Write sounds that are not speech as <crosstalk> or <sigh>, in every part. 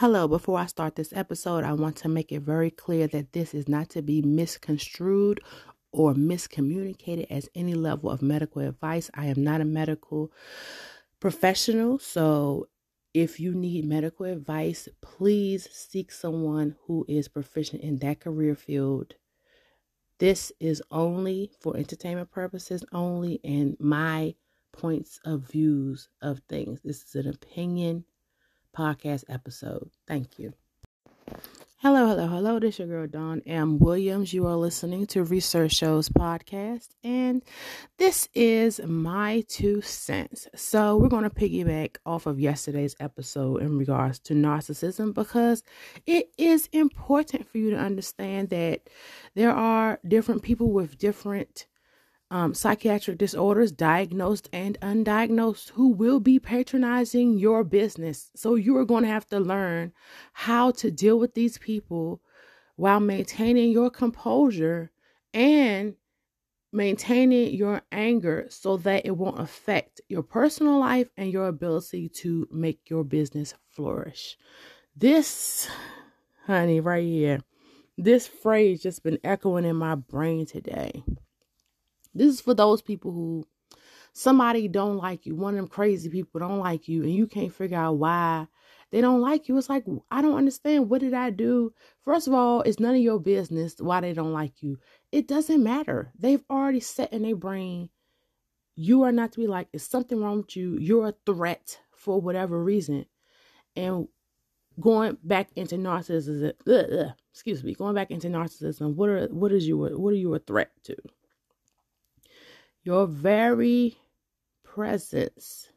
Hello, before I start this episode, I want to make it very clear that this is not to be misconstrued or miscommunicated as any level of medical advice. I am not a medical professional, so if you need medical advice, please seek someone who is proficient in that career field. This is only for entertainment purposes only and my points of views of things. This is an opinion podcast episode. Thank you. Hello, hello, hello. This is your girl Dawn M. Williams. You are listening to Research Shows podcast, and this is my two cents. So we're going to piggyback off of yesterday's episode in regards to narcissism because it is important for you to understand that there are different people with different um, psychiatric disorders, diagnosed and undiagnosed, who will be patronizing your business. So you are going to have to learn how to deal with these people while maintaining your composure and maintaining your anger so that it won't affect your personal life and your ability to make your business flourish. This, honey, right here, this phrase just been echoing in my brain today. This is for those people who somebody don't like you. One of them crazy people don't like you and you can't figure out why they don't like you. It's like, I don't understand. What did I do? First of all, it's none of your business why they don't like you. It doesn't matter. They've already set in their brain, you are not to be like, it's something wrong with you. You're a threat for whatever reason. And going back into narcissism, ugh, ugh, excuse me, going back into narcissism, what are what is you what are you a threat to? Your very presence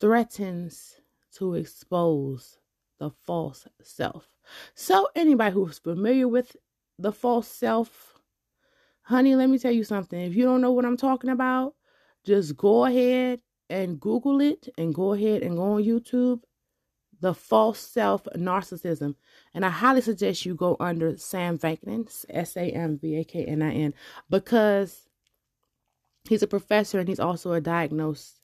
threatens to expose the false self. So, anybody who's familiar with the false self, honey, let me tell you something. If you don't know what I'm talking about, just go ahead and Google it and go ahead and go on YouTube. The false self narcissism. And I highly suggest you go under Sam Vaknin, S A M V A K N I N, because He's a professor and he's also a diagnosed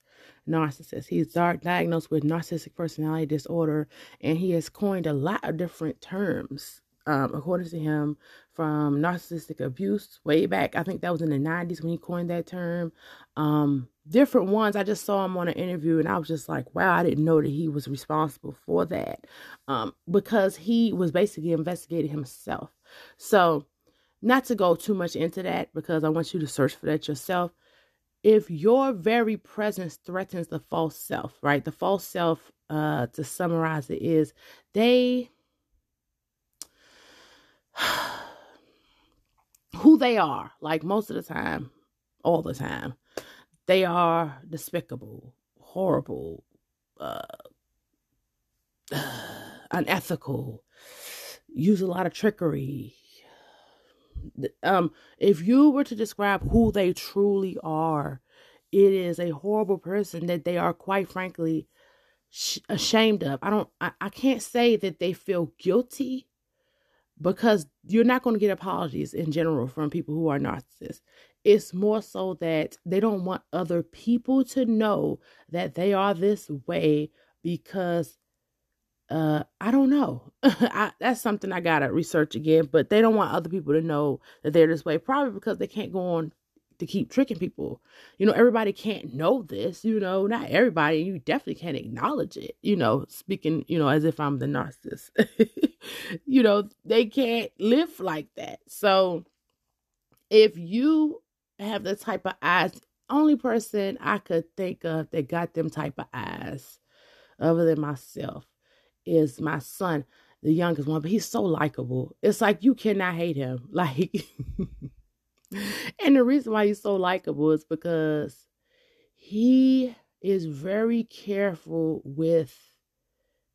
narcissist. He's diagnosed with narcissistic personality disorder and he has coined a lot of different terms, um, according to him, from narcissistic abuse way back. I think that was in the 90s when he coined that term. Um, different ones. I just saw him on an interview and I was just like, wow, I didn't know that he was responsible for that um, because he was basically investigating himself. So, not to go too much into that because I want you to search for that yourself if your very presence threatens the false self, right? The false self, uh, to summarize it, is they <sighs> who they are, like most of the time, all the time, they are despicable, horrible, uh, <sighs> unethical, use a lot of trickery, um if you were to describe who they truly are it is a horrible person that they are quite frankly sh- ashamed of. I don't I, I can't say that they feel guilty because you're not going to get apologies in general from people who are narcissists. It's more so that they don't want other people to know that they are this way because uh i don't know. <laughs> I, that's something i gotta research again but they don't want other people to know that they're this way probably because they can't go on to keep tricking people. You know everybody can't know this you know not everybody you definitely can't acknowledge it you know speaking you know as if i'm the narcissist. <laughs> You know they can't live like that. So if you have the type of eyes only person i could think of that got them type of eyes other than myself is my son, the youngest one, but he's so likable. It's like you cannot hate him. <laughs> Like, and the reason why he's so likable is because he is very careful with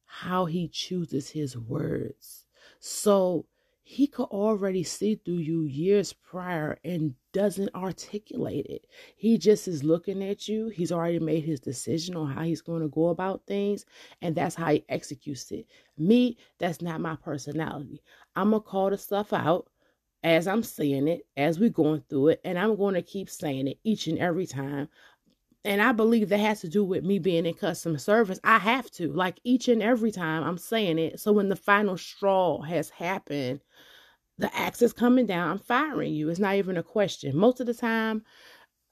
how he chooses his words. So he could already see through you years prior and doesn't articulate it. He just is looking at you. He's already made his decision on how he's going to go about things, and that's how he executes it. Me, that's not my personality. I'm going to call the stuff out as I'm saying it, as we're going through it, and I'm going to keep saying it each and every time and I believe that has to do with me being in customer service. I have to, like each and every time I'm saying it. So when the final straw has happened, the axe is coming down, I'm firing you. It's not even a question. Most of the time,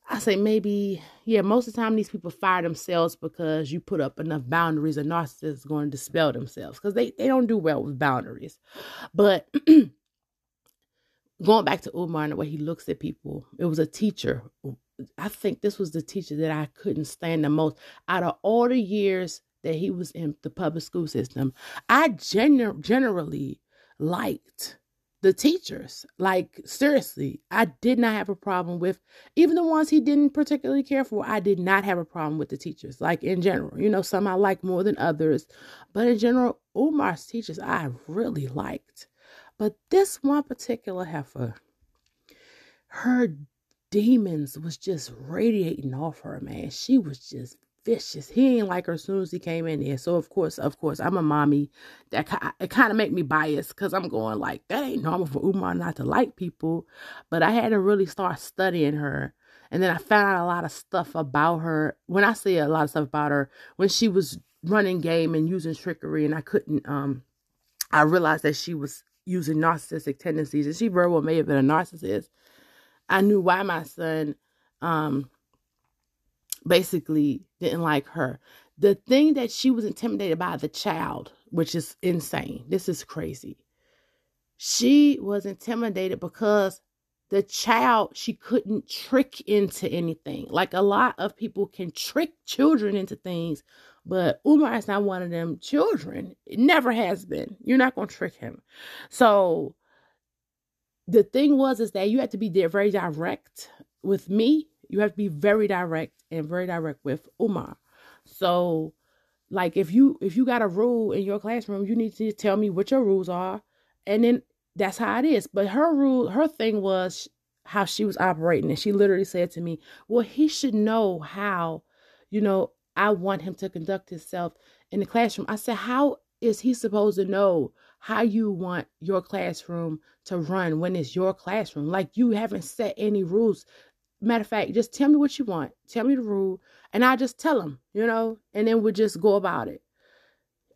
I say maybe, yeah, most of the time these people fire themselves because you put up enough boundaries and narcissists going to dispel themselves because they, they don't do well with boundaries. But <clears throat> going back to Umar and the way he looks at people, it was a teacher. I think this was the teacher that I couldn't stand the most. Out of all the years that he was in the public school system, I genu- generally liked the teachers. Like, seriously, I did not have a problem with even the ones he didn't particularly care for. I did not have a problem with the teachers, like in general. You know, some I like more than others, but in general, Umar's teachers I really liked. But this one particular heifer, her demons was just radiating off her, man. She was just vicious. He ain't like her as soon as he came in there. So of course, of course, I'm a mommy. That it kind of make me biased because I'm going like that ain't normal for Umar not to like people. But I had to really start studying her, and then I found out a lot of stuff about her. When I say a lot of stuff about her, when she was running game and using trickery, and I couldn't um, I realized that she was using narcissistic tendencies, and she very well may have been a narcissist. I knew why my son um basically didn't like her. The thing that she was intimidated by the child, which is insane. This is crazy. She was intimidated because the child she couldn't trick into anything. Like a lot of people can trick children into things, but Umar is not one of them children. It never has been. You're not going to trick him. So the thing was is that you had to be very direct with me you have to be very direct and very direct with Umar. So like if you if you got a rule in your classroom, you need to tell me what your rules are and then that's how it is. But her rule her thing was how she was operating and she literally said to me, "Well, he should know how, you know, I want him to conduct himself in the classroom." I said, "How is he supposed to know how you want your classroom to run when it's your classroom? Like you haven't set any rules matter of fact, just tell me what you want. Tell me the rule. And I just tell them, you know, and then we'll just go about it.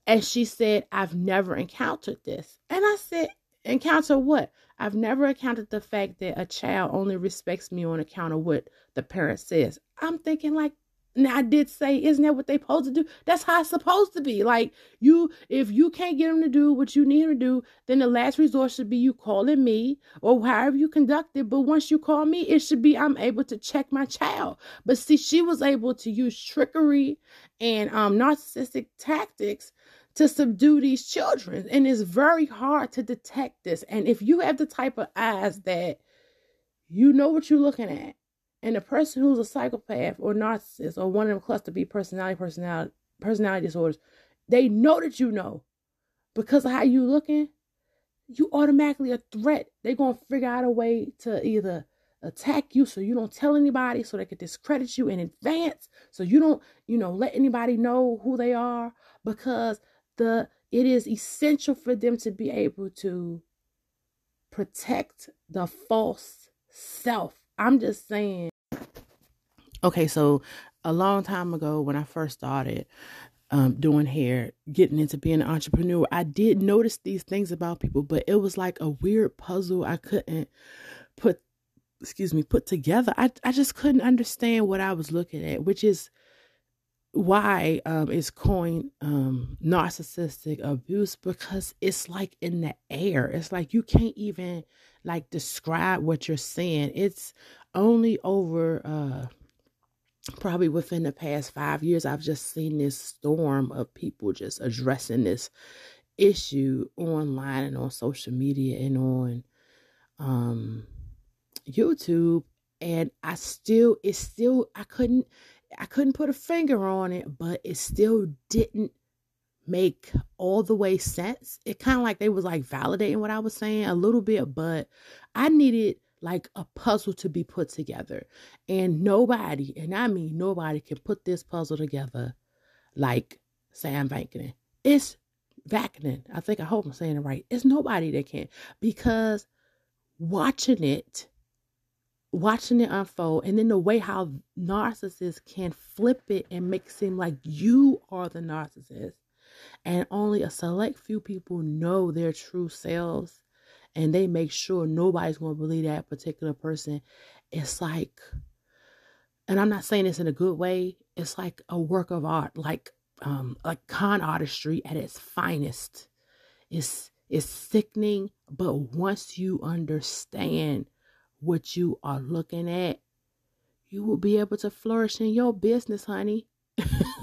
And she said, I've never encountered this. And I said, encounter what? I've never encountered the fact that a child only respects me on account of what the parent says. I'm thinking like, now I did say, isn't that what they supposed to do? That's how it's supposed to be. Like you, if you can't get them to do what you need them to do, then the last resort should be you calling me or however you conduct it. But once you call me, it should be I'm able to check my child. But see, she was able to use trickery and um narcissistic tactics to subdue these children. And it's very hard to detect this. And if you have the type of eyes that you know what you're looking at and a person who's a psychopath or narcissist or one of them cluster B personality personality personality disorders, they know that you know because of how you looking. You automatically a threat. They're gonna figure out a way to either attack you so you don't tell anybody so they can discredit you in advance so you don't you know let anybody know who they are because the it is essential for them to be able to protect the false self I'm just saying. Okay, so a long time ago when I first started um, doing hair, getting into being an entrepreneur, I did notice these things about people, but it was like a weird puzzle I couldn't put excuse me put together. I i just couldn't understand what i was looking at which is why um it's coined um narcissistic abuse? Because it's like in the air. It's like you can't even like describe what you're seeing. It's only over uh probably within the past five years I've just seen this storm of people just addressing this issue online and on social media and on um YouTube and I still it's still I couldn't I couldn't put a finger on it, but it still didn't make all the way sense. It kind of like they was like validating what I was saying a little bit, but I needed like a puzzle to be put together. And nobody, and I mean nobody can put this puzzle together like Sam Bankman. It's Vaknin. I think I hope I'm saying it right. It's nobody that can because watching it watching it unfold and then the way how narcissists can flip it and make it seem like you are the narcissist and only a select few people know their true selves. And they make sure nobody's going to believe that particular person. It's like and i'm not saying this in a good way. It's like a work of art like um like con artistry at its finest. It's it's sickening but once you understand what you are looking at, you will be able to flourish in your business, honey. <laughs>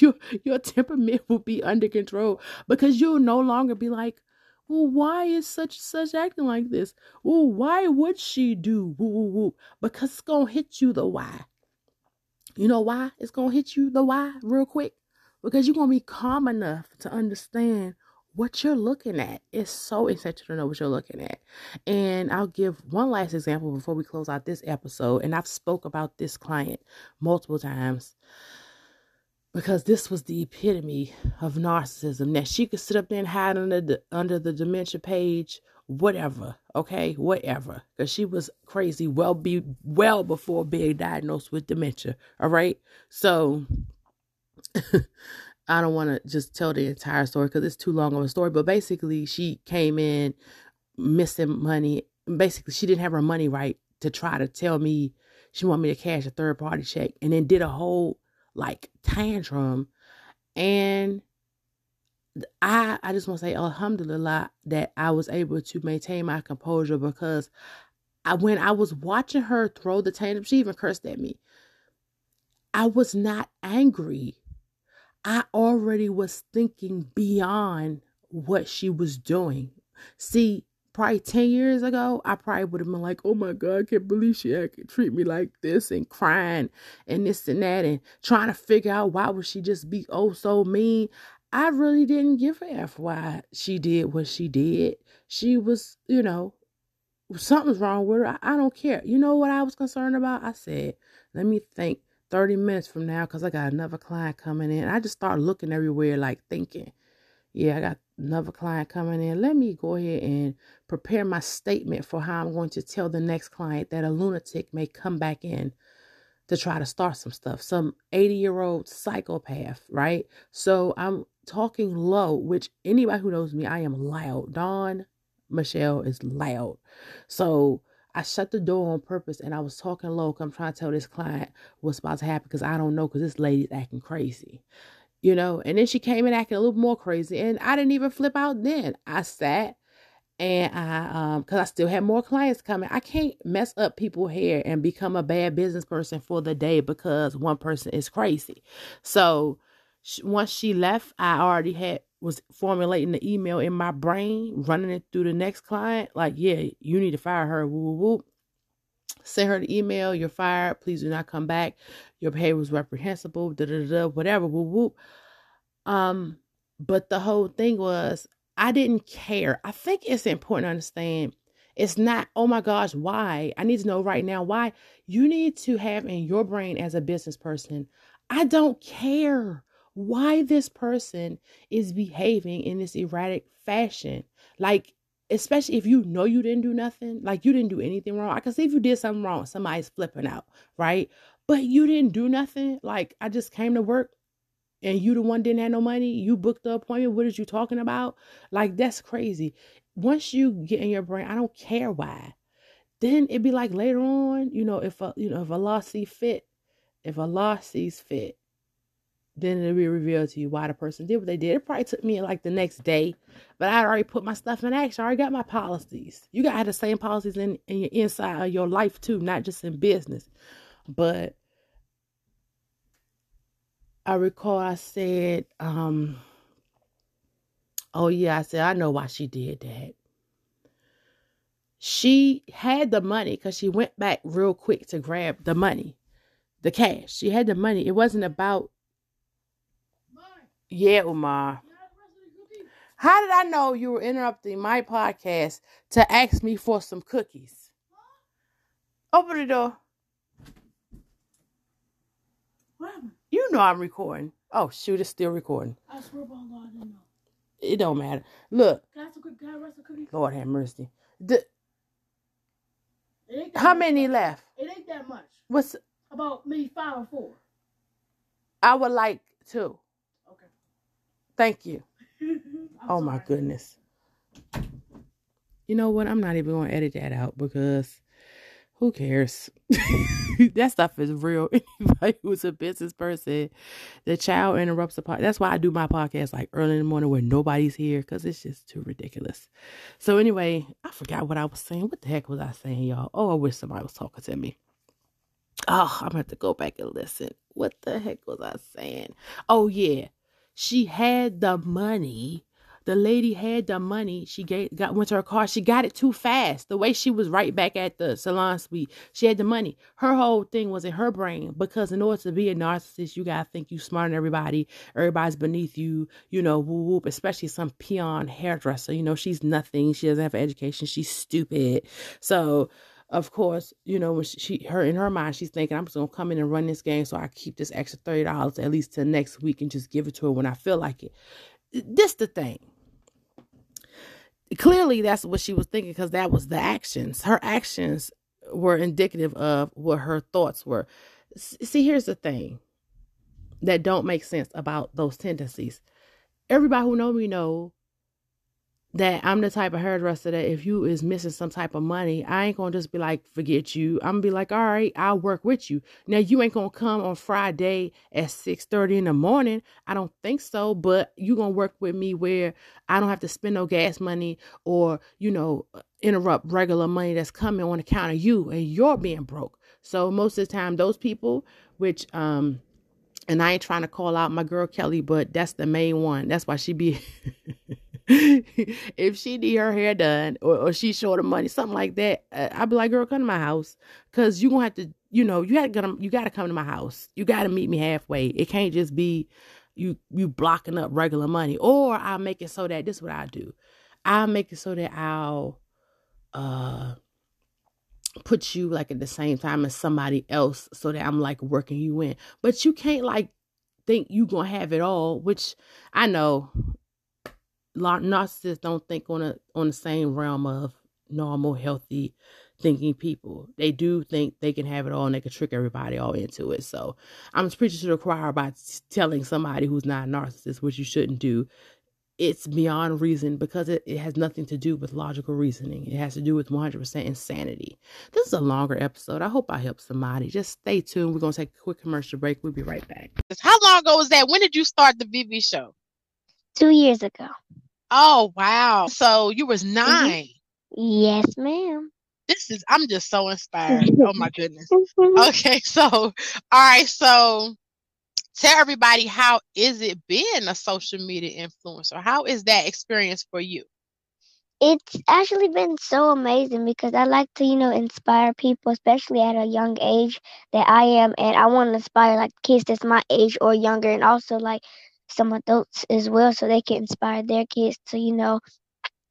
Because <laughs> your your temperament will be under control. Because you'll no longer be like, well, why is such such acting like this? Well, why would she do woo woo woo? Because it's gonna hit you the why. You know why? It's gonna hit you the why real quick. Because you're gonna be calm enough to understand what you're looking at. It's so essential to know what you're looking at. And I'll give one last example before we close out this episode. And I've spoke about this client multiple times because this was the epitome of narcissism. That she could sit up there and hide under the under the dementia page, whatever. Okay, whatever. Because she was crazy well be well before being diagnosed with dementia. All right. So <laughs> I don't want to just tell the entire story because it's too long of a story. But basically, she came in missing money. Basically, she didn't have her money right to try to tell me she wanted me to cash a third party check and then did a whole like tantrum. And I I just want to say alhamdulillah that I was able to maintain my composure because I when I was watching her throw the tantrum, she even cursed at me. I was not angry. I already was thinking beyond what she was doing. See, probably 10 years ago, I probably would have been like, oh my God, I can't believe she could treat me like this and crying and this and that and trying to figure out why would she just be oh so mean. I really didn't give a F why she did what she did. She was, you know, something's wrong with her. I, I don't care. You know what I was concerned about? I said, let me think 30 minutes from now because I got another client coming in. I just start looking everywhere, like thinking, yeah, I got another client coming in. Let me go ahead and prepare my statement for how I'm going to tell the next client that a lunatic may come back in to try to start some stuff. Some 80 year old psychopath, right? So I'm talking low, which anybody who knows me, I am loud. Dawn Michelle is loud. So I shut the door on purpose and I was talking low I'm trying to tell this client what's about to happen because I don't know because this lady's acting crazy. You know, and then she came in acting a little more crazy and I didn't even flip out then. I sat and I um because I still had more clients coming. I can't mess up people's hair and become a bad business person for the day because one person is crazy. So once she left, I already had was formulating the email in my brain, running it through the next client. Like, yeah, you need to fire her. Woo, woo, woo. Send her the email. You're fired. Please do not come back. Your behavior was reprehensible. Da da da. Whatever. whoop whoop. Um, but the whole thing was I didn't care. I think it's important to understand. It's not, oh my gosh, why? I need to know right now why. You need to have in your brain as a business person, I don't care why this person is behaving in this erratic fashion. Like, especially if you know you didn't do nothing, like you didn't do anything wrong. I can see if you did something wrong, somebody's flipping out, right? But you didn't do nothing. Like, I just came to work and you the one didn't have no money. You booked the appointment. What is you talking about? Like, that's crazy. Once you get in your brain, I don't care why. Then it'd be like later on, you know, if a you know, if Allah see fit, if Allah sees fit, then it'll be revealed to you why the person did what they did. It probably took me like the next day, but I already put my stuff in action. I already got my policies. You got to have the same policies in, in your inside of your life too, not just in business. But I recall I said, um, oh yeah, I said, I know why she did that. She had the money because she went back real quick to grab the money, the cash. She had the money. It wasn't about yeah, Umar. How did I know you were interrupting my podcast to ask me for some cookies? Open the door. You know I'm recording. Oh shoot, it's still recording. I swear by God, I didn't know. It don't matter. Look. Can I have some, can I have some cookies? Lord have mercy. The, How many left? It ain't that much. What's about maybe five or four? I would like two. Thank you. <laughs> oh sorry. my goodness. You know what? I'm not even going to edit that out because who cares? <laughs> that stuff is real. <laughs> Anybody who's a business person, the child interrupts the podcast. That's why I do my podcast like early in the morning where nobody's here because it's just too ridiculous. So anyway, I forgot what I was saying. What the heck was I saying, y'all? Oh, I wish somebody was talking to me. Oh, I'm gonna have to go back and listen. What the heck was I saying? Oh yeah, she had the money the lady had the money. She gave, got went to her car. She got it too fast. The way she was right back at the salon suite, she had the money. Her whole thing was in her brain because in order to be a narcissist, you gotta think you smarter than everybody. Everybody's beneath you. You know, whoop whoop. Especially some peon hairdresser. You know, she's nothing. She doesn't have education. She's stupid. So of course, you know, when she her in her mind, she's thinking, I'm just gonna come in and run this game so I keep this extra thirty dollars at least till next week and just give it to her when I feel like it. This the thing clearly that's what she was thinking because that was the actions. Her actions were indicative of what her thoughts were. See, here's the thing that don't make sense about those tendencies. Everybody who know me know that I'm the type of hairdresser that if you is missing some type of money, I ain't gonna just be like, forget you. I'm gonna be like, all right, I'll work with you. Now you ain't gonna come on Friday at 6 30 in the morning. I don't think so, but you gonna work with me where I don't have to spend no gas money or, you know, interrupt regular money that's coming on account of you and you're being broke. So most of the time, those people, which um and I ain't trying to call out my girl Kelly, but that's the main one. That's why she be <laughs> if she need her hair done or, or she short of money, something like that, uh, I'd be like, girl, come to my house. Cause you gonna have to, you know, you had to you gotta come to my house. You gotta meet me halfway. It can't just be you you blocking up regular money. Or I'll make it so that this is what I do. I'll make it so that I'll uh put you like at the same time as somebody else so that I'm like working you in. But you can't like think you gonna have it all, which I know narcissists don't think on a on the same realm of normal, healthy thinking people. They do think they can have it all and they can trick everybody all into it. So I'm preaching to the choir by telling somebody who's not a narcissist, which you shouldn't do. It's beyond reason because it, it has nothing to do with logical reasoning. It has to do with 100% insanity. This is a longer episode. I hope I helped somebody. Just stay tuned. We're going to take a quick commercial break. We'll be right back. How long ago was that? When did you start the BB show? Two years ago. Oh wow! So you was Mm-hmm. 9 Yes, ma'am. This is I'm just so inspired. <laughs> oh my goodness. Okay, so all right, so tell everybody how is it being a social media influencer? How is that experience for you? It's actually been so amazing because I like to, you know, inspire people, especially at a young age that I am, and I want to inspire like kids that's my age or younger, and also like some adults as well, so they can inspire their kids to, you know,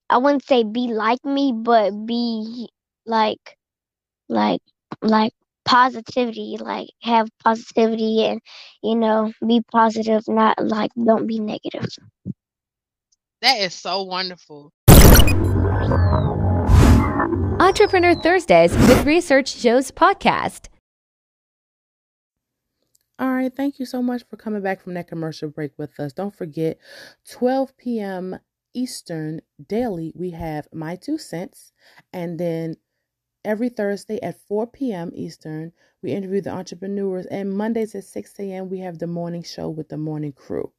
I wouldn't say be like me, but be like, like, like positivity, like have positivity and, you know, be positive, not like don't be negative. That is so wonderful. Entrepreneur Thursdays with Research Shows podcast. All right, thank you so much for coming back from that commercial break with us. Don't forget, 12 p.m. Eastern daily, we have My Two Cents. And then every Thursday at 4 p.m. Eastern, we interview the entrepreneurs. And Mondays at 6 a.m., we have the morning show with the morning crew.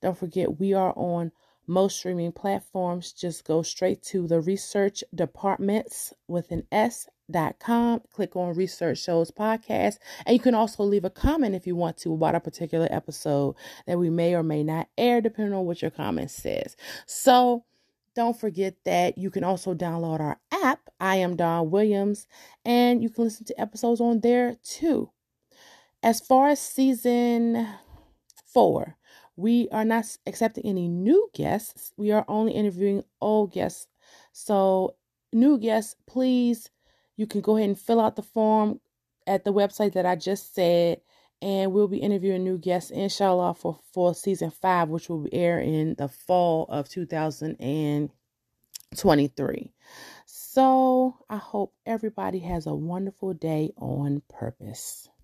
Don't forget, we are on most streaming platforms. Just go straight to the research departments with an S dot com. Click on Research Shows Podcast. And you can also leave a comment if you want to about a particular episode that we may or may not air, depending on what your comment says. So don't forget that you can also download our app. I am Dawn Williams, and you can listen to episodes on there too. As far as season four, we are not accepting any new guests. We are only interviewing old guests. So, new guests, please, you can go ahead and fill out the form at the website that I just said, and we'll be interviewing new guests, inshallah, for, for season five, which will air in the fall of 2023. So I hope everybody has a wonderful day on purpose.